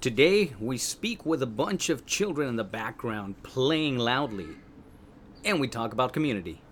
Today, we speak with a bunch of children in the background playing loudly, and we talk about community.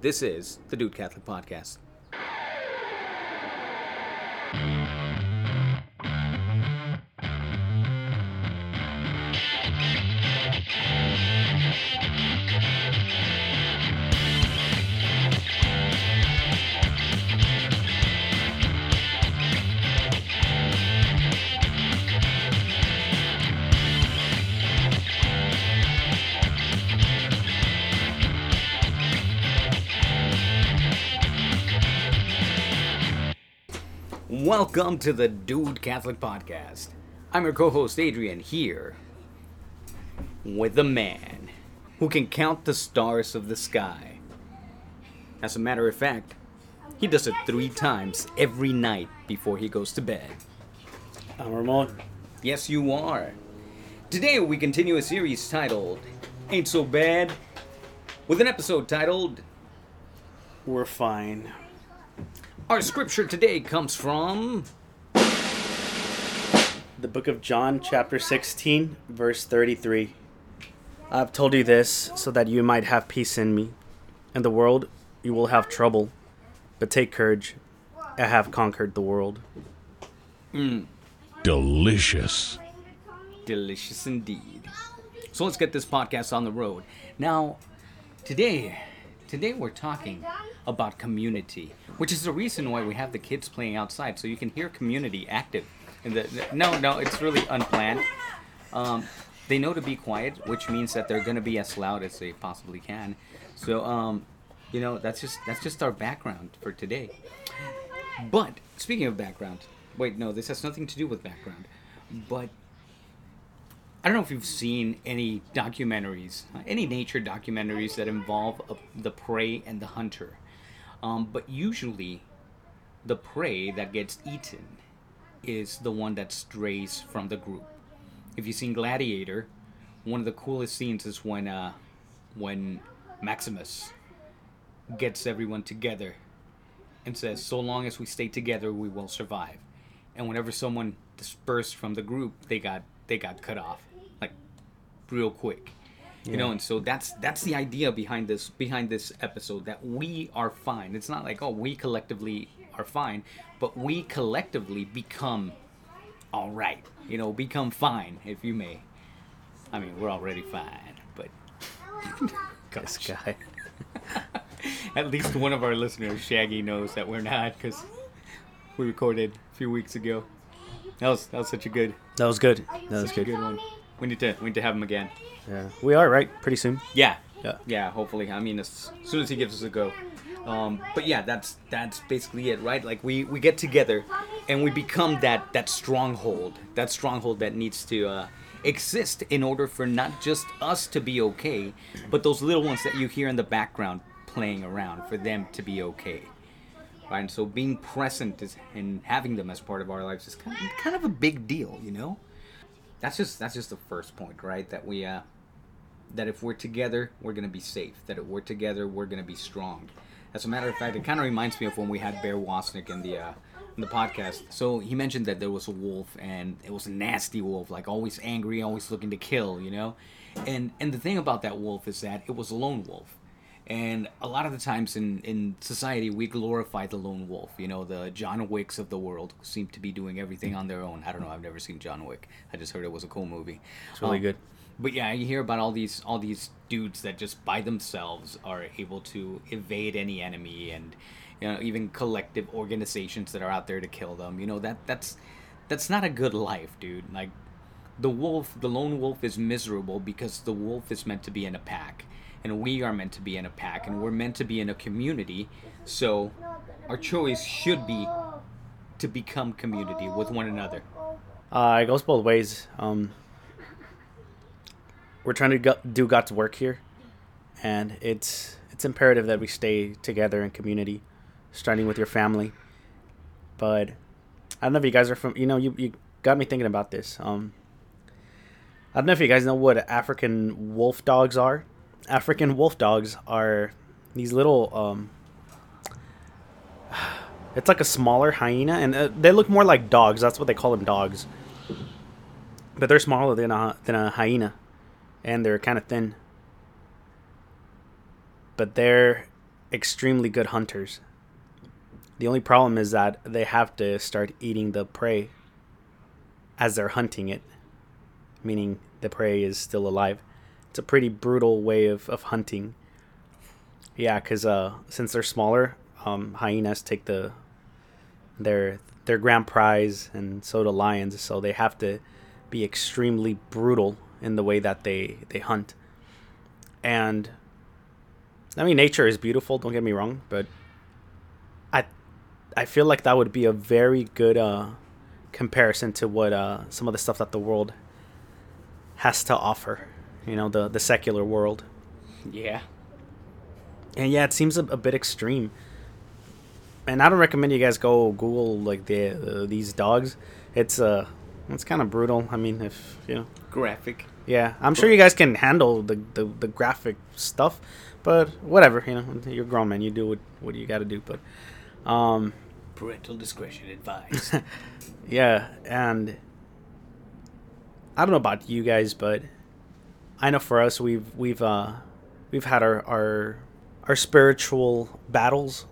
This is the Dude Catholic Podcast. Welcome to the Dude Catholic Podcast. I'm your co host Adrian here with the man who can count the stars of the sky. As a matter of fact, he does it three times every night before he goes to bed. I'm Ramon. Yes, you are. Today we continue a series titled Ain't So Bad with an episode titled We're fine. Our scripture today comes from The book of John, chapter 16, verse 33. I've told you this so that you might have peace in me. In the world, you will have trouble, but take courage. I have conquered the world. Hmm. Delicious. Delicious indeed. So let's get this podcast on the road. Now, today, today we're talking about community, which is the reason why we have the kids playing outside, so you can hear community active. The, the- no, no, it's really unplanned. Um, they know to be quiet, which means that they're gonna be as loud as they possibly can. So, um, you know, that's just that's just our background for today. But speaking of background, wait, no, this has nothing to do with background. But I don't know if you've seen any documentaries, any nature documentaries that involve uh, the prey and the hunter. Um, but usually, the prey that gets eaten is the one that strays from the group. If you've seen Gladiator, one of the coolest scenes is when uh, when Maximus gets everyone together and says, "So long as we stay together, we will survive." And whenever someone dispersed from the group, they got they got cut off, real quick. You know, and so that's that's the idea behind this behind this episode that we are fine. It's not like oh we collectively are fine, but we collectively become all right. You know, become fine if you may. I mean, we're already fine, but This guy. at least one of our listeners, Shaggy, knows that we're not because we recorded a few weeks ago. That was that was such a good That was good. That was good. good one. We need to we need to have him again. Yeah. We are, right? Pretty soon. Yeah, Yeah. yeah. Hopefully, I mean, as soon as he gives us a go. Um, but yeah, that's that's basically it, right? Like we we get together, and we become that that stronghold, that stronghold that needs to uh, exist in order for not just us to be okay, but those little ones that you hear in the background playing around for them to be okay. Right, and so being present is, and having them as part of our lives is kind of, kind of a big deal, you know. That's just that's just the first point, right? That we uh, that if we're together, we're gonna be safe. That if we're together, we're gonna be strong. As a matter of fact, it kind of reminds me of when we had Bear Woznick in the uh, in the podcast. So he mentioned that there was a wolf, and it was a nasty wolf, like always angry, always looking to kill, you know. And and the thing about that wolf is that it was a lone wolf. And a lot of the times in, in society, we glorify the lone wolf. You know, the John Wicks of the world seem to be doing everything on their own. I don't know. I've never seen John Wick. I just heard it was a cool movie. It's really Um, good. but yeah, you hear about all these all these dudes that just by themselves are able to evade any enemy, and you know even collective organizations that are out there to kill them. You know that that's that's not a good life, dude. Like the wolf, the lone wolf is miserable because the wolf is meant to be in a pack, and we are meant to be in a pack, and we're meant to be in a community. So our choice should be to become community with one another. Uh, it goes both ways. Um, we're trying to do God's work here, and it's it's imperative that we stay together in community, starting with your family. But I don't know if you guys are from. You know, you you got me thinking about this. Um, I don't know if you guys know what African wolf dogs are. African wolf dogs are these little um, it's like a smaller hyena, and uh, they look more like dogs. That's what they call them, dogs. but they're smaller than a than a hyena, and they're kind of thin. But they're extremely good hunters. The only problem is that they have to start eating the prey as they're hunting it, meaning the prey is still alive. It's a pretty brutal way of, of hunting. Yeah, because uh, since they're smaller, um, hyenas take the their their grand prize, and so do lions. So they have to be extremely brutal in the way that they they hunt. And I mean, nature is beautiful. Don't get me wrong, but I I feel like that would be a very good uh, comparison to what uh, some of the stuff that the world has to offer. You know, the the secular world. Yeah. And yeah, it seems a, a bit extreme. And I don't recommend you guys go Google like the uh, these dogs. It's uh it's kind of brutal. I mean, if you know, Graphic. yeah, I'm sure you guys can handle the the, the graphic stuff, but whatever, you know, you're grown man. You do what what you got to do. But um, Parental discretion advised. yeah, and I don't know about you guys, but I know for us, we've we've uh we've had our our our spiritual battles,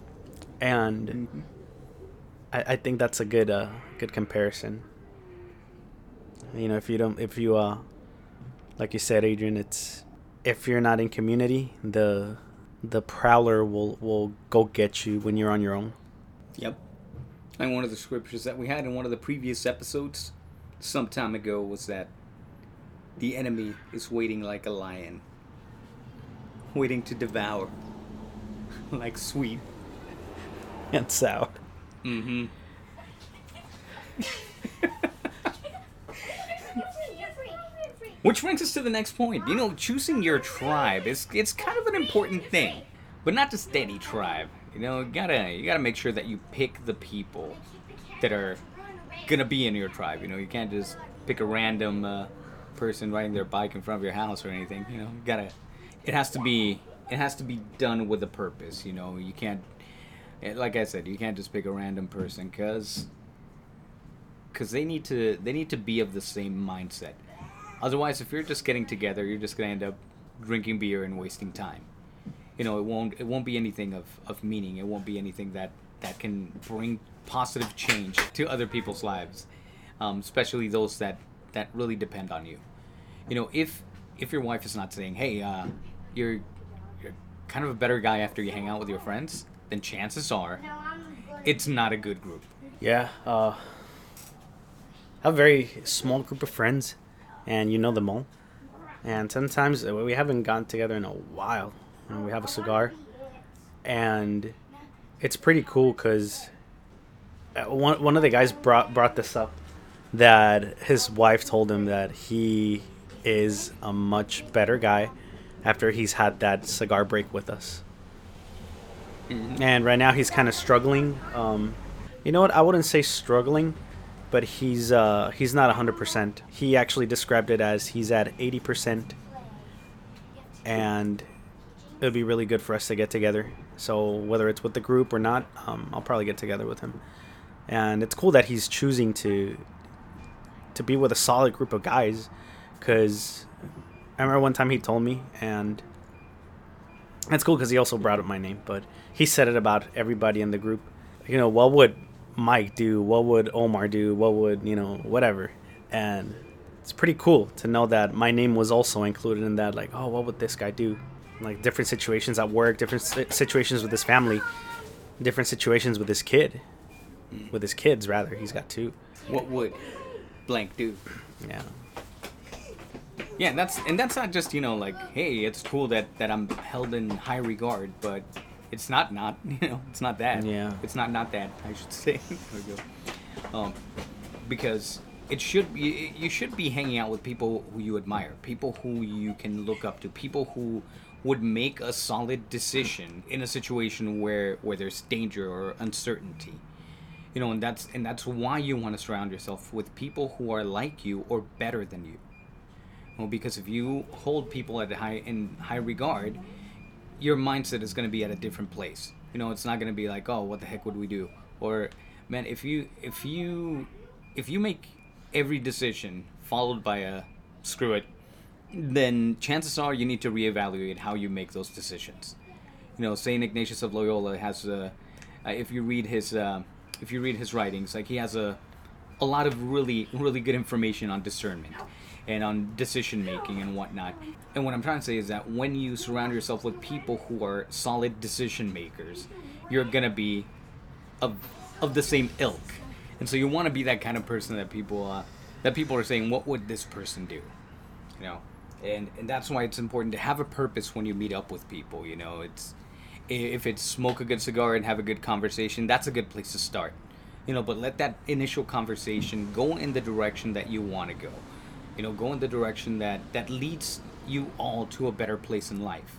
and Mhm. I, I think that's a good uh good comparison. You know, if you don't, if you uh, like you said, Adrian, it's if you're not in community, the the prowler will will go get you when you're on your own. Yep. And one of the scriptures that we had in one of the previous episodes some time ago was that the enemy is waiting like a lion, waiting to devour, like sweet. And sour. Mm-hmm. Which brings us to the next point. You know, choosing your tribe is it's kind of an important thing, but not just any tribe. You know, you gotta you gotta make sure that you pick the people that are gonna be in your tribe. You know, you can't just pick a random uh, person riding their bike in front of your house or anything. You know, you gotta. It has to be. It has to be done with a purpose. You know, you can't. Like I said, you can't just pick a random person because because they need to they need to be of the same mindset. Otherwise, if you're just getting together, you're just gonna end up drinking beer and wasting time. You know, it won't it won't be anything of, of meaning. It won't be anything that that can bring positive change to other people's lives, um, especially those that that really depend on you. You know, if if your wife is not saying, "Hey, uh, you're you're kind of a better guy after you hang out with your friends," then chances are it's not a good group. Yeah, uh, I have a very small group of friends, and you know them all. And sometimes uh, we haven't gotten together in a while. And we have a cigar, and it's pretty cool because one one of the guys brought brought this up that his wife told him that he is a much better guy after he's had that cigar break with us and right now he's kind of struggling. Um, you know what? I wouldn't say struggling, but he's uh, he's not hundred percent. He actually described it as he's at eighty percent, and it would be really good for us to get together. So whether it's with the group or not, um, I'll probably get together with him. And it's cool that he's choosing to to be with a solid group of guys, because I remember one time he told me, and that's cool because he also brought up my name, but he said it about everybody in the group. You know, what would Mike do? What would Omar do? What would, you know, whatever. And it's pretty cool to know that my name was also included in that. Like, oh, what would this guy do? Like, different situations at work, different situations with his family, different situations with his kid. With his kids, rather. He's got two. What would blank do? Yeah. Yeah, and that's and that's not just you know like hey, it's cool that that I'm held in high regard, but it's not not you know it's not that. Yeah. It's not not that I should say. there we go. Um, because it should be you should be hanging out with people who you admire, people who you can look up to, people who would make a solid decision in a situation where where there's danger or uncertainty you know and that's and that's why you want to surround yourself with people who are like you or better than you well because if you hold people at high in high regard your mindset is going to be at a different place. You know it's not going to be like oh what the heck would we do? Or man if you if you if you make every decision followed by a screw it, then chances are you need to reevaluate how you make those decisions. You know, Saint Ignatius of Loyola has a, uh, if you read his, uh, if you read his writings, like he has a, a lot of really, really good information on discernment and on decision making and whatnot. And what I'm trying to say is that when you surround yourself with people who are solid decision makers, you're gonna be of of the same ilk, and so you want to be that kind of person that people uh, that people are saying, what would this person do? You know, and and that's why it's important to have a purpose when you meet up with people. You know, it's if it's smoke a good cigar and have a good conversation, that's a good place to start. You know, but let that initial conversation go in the direction that you want to go. You know, go in the direction that that leads you all to a better place in life.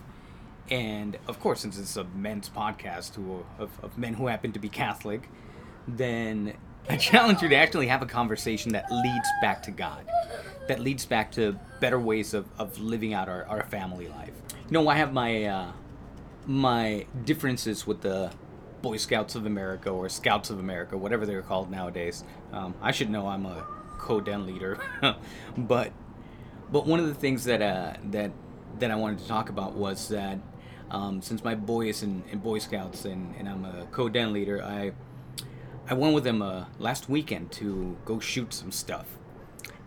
And of course, since it's a men's podcast who, of, of men who happen to be Catholic, then I challenge you to actually have a conversation that leads back to God, that leads back to better ways of, of living out our, our family life. You know, I have my uh, my differences with the Boy Scouts of America or Scouts of America, whatever they're called nowadays. Um, I should know I'm a co-den leader, but but one of the things that uh, that that I wanted to talk about was that um, since my boy is in, in Boy Scouts and, and I'm a co-den leader, I I went with him uh, last weekend to go shoot some stuff,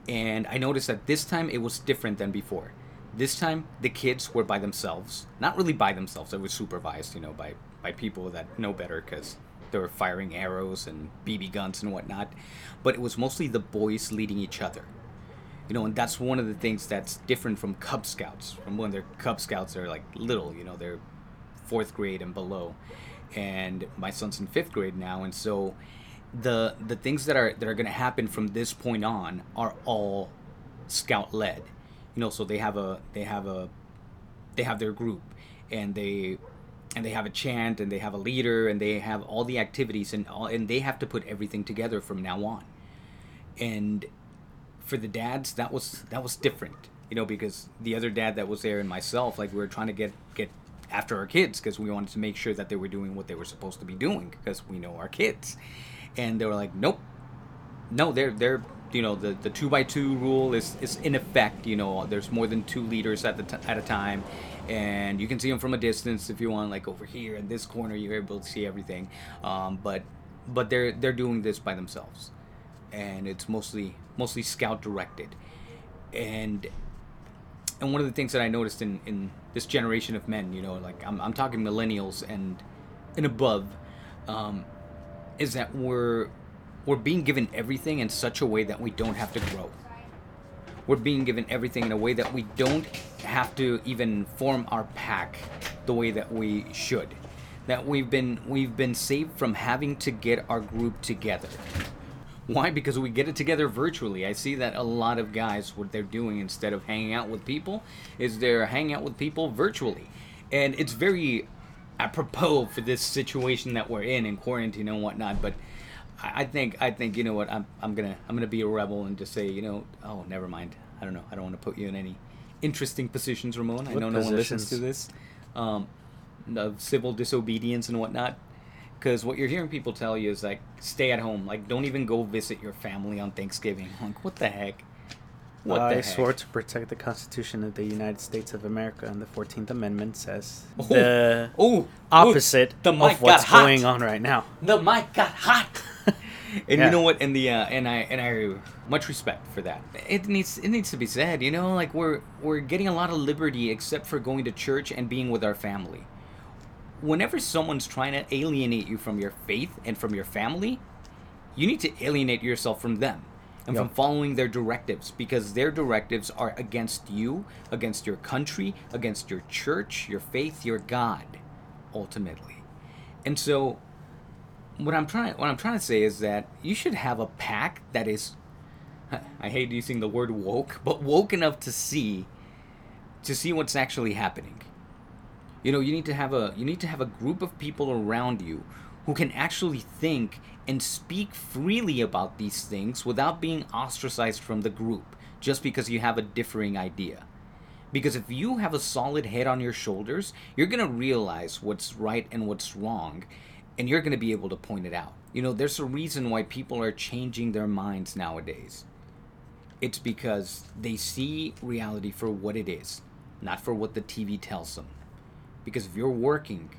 and I noticed that this time it was different than before. This time the kids were by themselves, not really by themselves. They were supervised, you know, by by people that know better because they were firing arrows and BB guns and whatnot. But it was mostly the boys leading each other you know, and that's one of the things that's different from Cub Scouts. From when they're Cub Scouts, they're like little, you know, they're fourth grade and below, and my son's in fifth grade now, and so the the things that are that are going to happen from this point on are all scout led you know so they have a they have a they have their group and they and they have a chant and they have a leader and they have all the activities and all and they have to put everything together from now on. And for the dads that was that was different you know because the other dad that was there and myself like we were trying to get get after our kids because we wanted to make sure that they were doing what they were supposed to be doing because we know our kids. And they were like nope. No they're they're you know the the two by two rule is is in effect you know there's more than two leaders at the t- at a time and you can see them from a distance if you want like over here in this corner you're able to see everything. Um, but but they're they're doing this by themselves. And it's mostly mostly scout directed. And and one of the things that I noticed in in this generation of men you know like I'm, I'm talking millennials and and above um, is that we're we're being given everything in such a way that we don't have to grow we're being given everything in a way that we don't have to even form our pack the way that we should that we've been we've been saved from having to get our group together why? Because we get it together virtually. I see that a lot of guys, what they're doing instead of hanging out with people, is they're hanging out with people virtually. And it's very apropos for this situation that we're in in quarantine and whatnot. But I think I think you know what I'm I'm gonna I'm gonna be a rebel and just say you know oh never mind. I don't know. I don't want to put you in any interesting positions Ramon. I What know no one listens to this um, of civil disobedience and whatnot because what you're hearing people tell you is like stay at home. Like don't even go visit your family on Thanksgiving. Like what the heck? What I the swore to protect the Constitution of the United States of America, and the Fourteenth Amendment says Oh. the oh opposite the mic of what's going on right now. the mic got hot. And Yeah. you know what? And the uh, and I and I much respect for that. It needs it needs to be said. You know, like we're we're getting a lot of liberty except for going to church and being with our family. Whenever someone's trying to alienate you from your faith and from your family, you need to alienate yourself from them and from following their directives because their directives are against you, against your country, against your church, your faith, your God, ultimately. And so what I'm trying what I'm trying to say is that you should have a pack that is I hate using the word woke, but woke enough to see to see what's actually happening. You know, you need to have a you need to have a group of people around you who can actually think and speak freely about these things without being ostracized from the group just because you have a differing idea. Because if you have a solid head on your shoulders, you're going to realize what's right and what's wrong, and you're going to be able to point it out. You know, there's a reason why people are changing their minds nowadays. it's because they see reality for what it is, not for what the TV tells them. Because if you're working,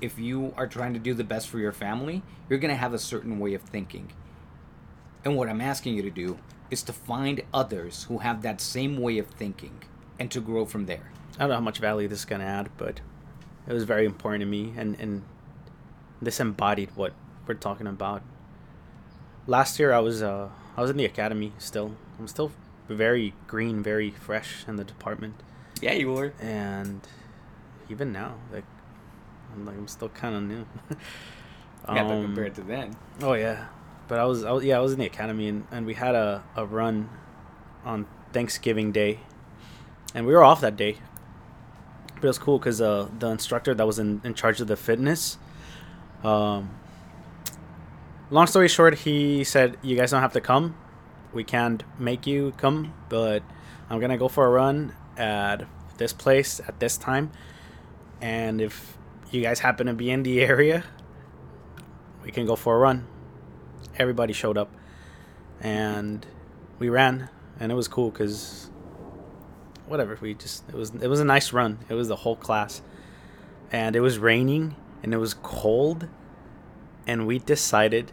if you are trying to do the best for your family, you're going to have a certain way of thinking. And what I'm asking you to do is to find others who have that same way of thinking and to grow from there. I don't know how much value this is going to add, but it was very important to me, and, and this embodied what we're talking about. Last year, I was uh, I was in the academy still. I'm still very green, very fresh in the department. Yeah, you were. And even now, like I'm like I'm still kind of new. yeah, but compared to then. Oh yeah, but I was, I was yeah I was in the academy and, and we had a, a run on Thanksgiving Day, and we were off that day. But it was cool because uh, the instructor that was in, in charge of the fitness, um, long story short, he said, "You guys don't have to come. We can't make you come, but I'm gonna go for a run at this place at this time, and if you guys happen to be in the area, we can go for a run." Everybody showed up, and we ran, and it was cool because whatever we just it was it was a nice run. It was the whole class, and it was raining and it was cold, and we decided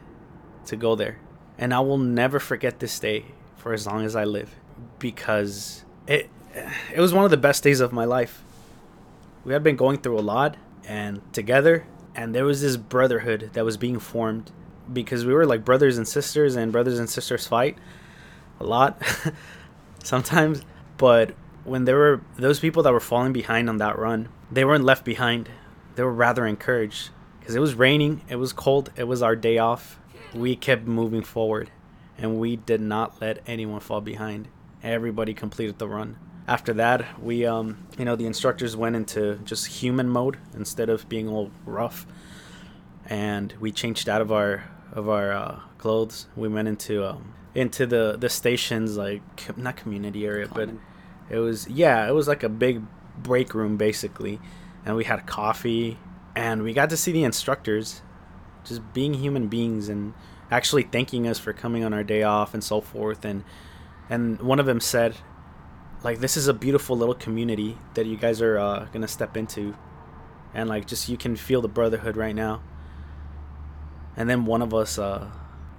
to go there. And I will never forget this day for as long as I live because it it was one of the best days of my life. We had been going through a lot and together and there was this brotherhood that was being formed because we were like brothers and sisters and brothers and sisters fight a lot sometimes but when there were those people that were falling behind on that run they weren't left behind they were rather encouraged because it was raining it was cold it was our day off we kept moving forward and we did not let anyone fall behind. Everybody completed the run. After that, we, um, you know, the instructors went into just human mode instead of being all rough, and we changed out of our of our uh, clothes. We went into um, into the the stations like not community area, but it was yeah, it was like a big break room basically, and we had coffee, and we got to see the instructors just being human beings and actually thanking us for coming on our day off and so forth. And and one of them said like this is a beautiful little community that you guys are uh, gonna step into. And like just you can feel the brotherhood right now. And then one of us uh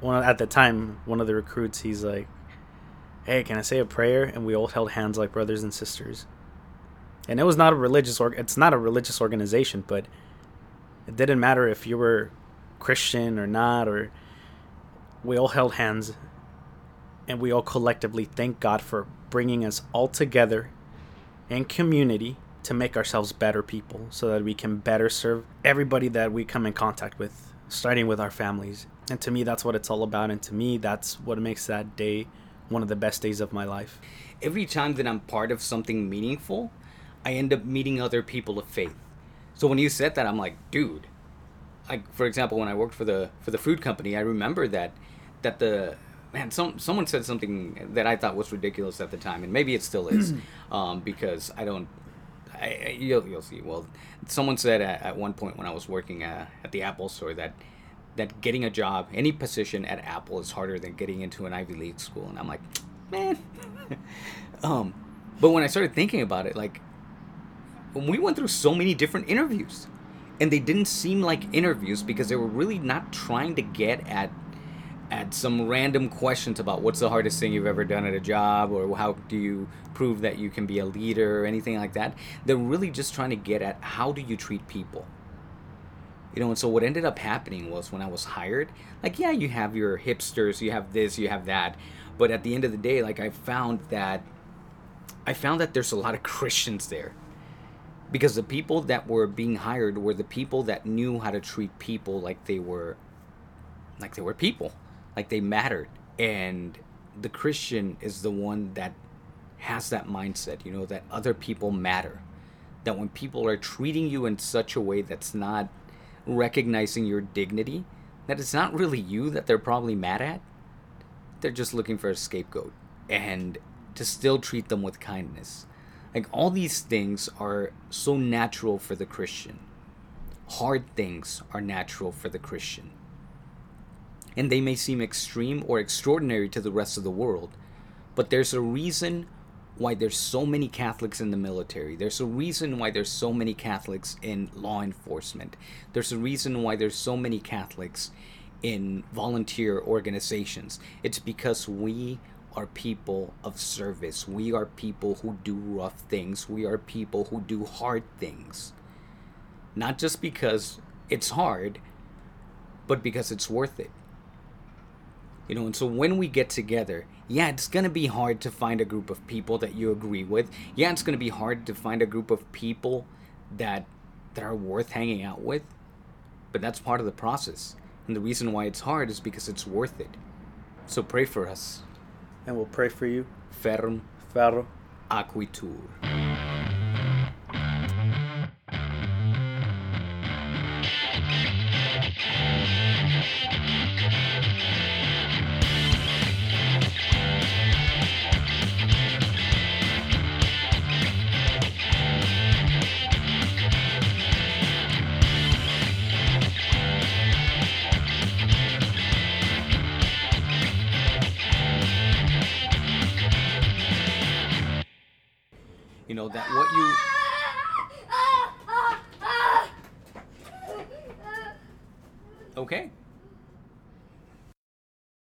one at the time one of the recruits he's like hey can i say a prayer? And we all held hands like brothers and sisters and it was not a religious or it's not a religious organization but it didn't matter if you were Christian or not, or we all held hands and we all collectively thank God for bringing us all together in community to make ourselves better people so that we can better serve everybody that we come in contact with, starting with our families. And to me, that's what it's all about. And to me, that's what makes that day one of the best days of my life. Every time that I'm part of something meaningful, I end up meeting other people of faith. So when you said that, I'm like, dude, like for example, when I worked for the for the food company, I remember that that the man some someone said something that I thought was ridiculous at the time, and maybe it still is, um, because I don't. I, you'll, you'll see. Well, someone said at, at one point when I was working uh, at the Apple store that that getting a job, any position at Apple, is harder than getting into an Ivy League school, and I'm like, man. um, but when I started thinking about it, like, we went through so many different interviews. And they didn't seem like interviews because they were really not trying to get at at some random questions about what's the hardest thing you've ever done at a job or how do you prove that you can be a leader or anything like that. They're really just trying to get at how do you treat people. You know and so what ended up happening was when i was hired like yeah you have your hipsters you have this you have that. But at the end of the day like i found that i found that there's a lot of christians there because the people that were being hired were the people that knew how to treat people like they were like they were people like they mattered. And the christian is the one that has that mindset you know that other people matter. That when people are treating you in such a way that's not recognizing your dignity that it's not really you that they're probably mad at they're just looking for a scapegoat and to still treat them with kindness like all these things are so natural for the Christian. Hard things are natural for the Christian. And they may seem extreme or extraordinary to the rest of the world, But there's a reason why there's so many Catholics in the military. There's a reason why there's so many Catholics in law enforcement. There's a reason why there's so many Catholics in volunteer organizations. It's because we are people of service. We are people who do rough things. We are people who do hard things. Not just because it's hard, but because it's worth it. You know, and so when we get together, yeah, it's going to be hard to find a group of people that you agree with. Yeah, it's going to be hard to find a group of people that that are worth hanging out with. But that's part of the process. And the reason why it's hard is because it's worth it. So pray for us. And we'll pray for you. Ferrum Ferro. acuitur. Know that what you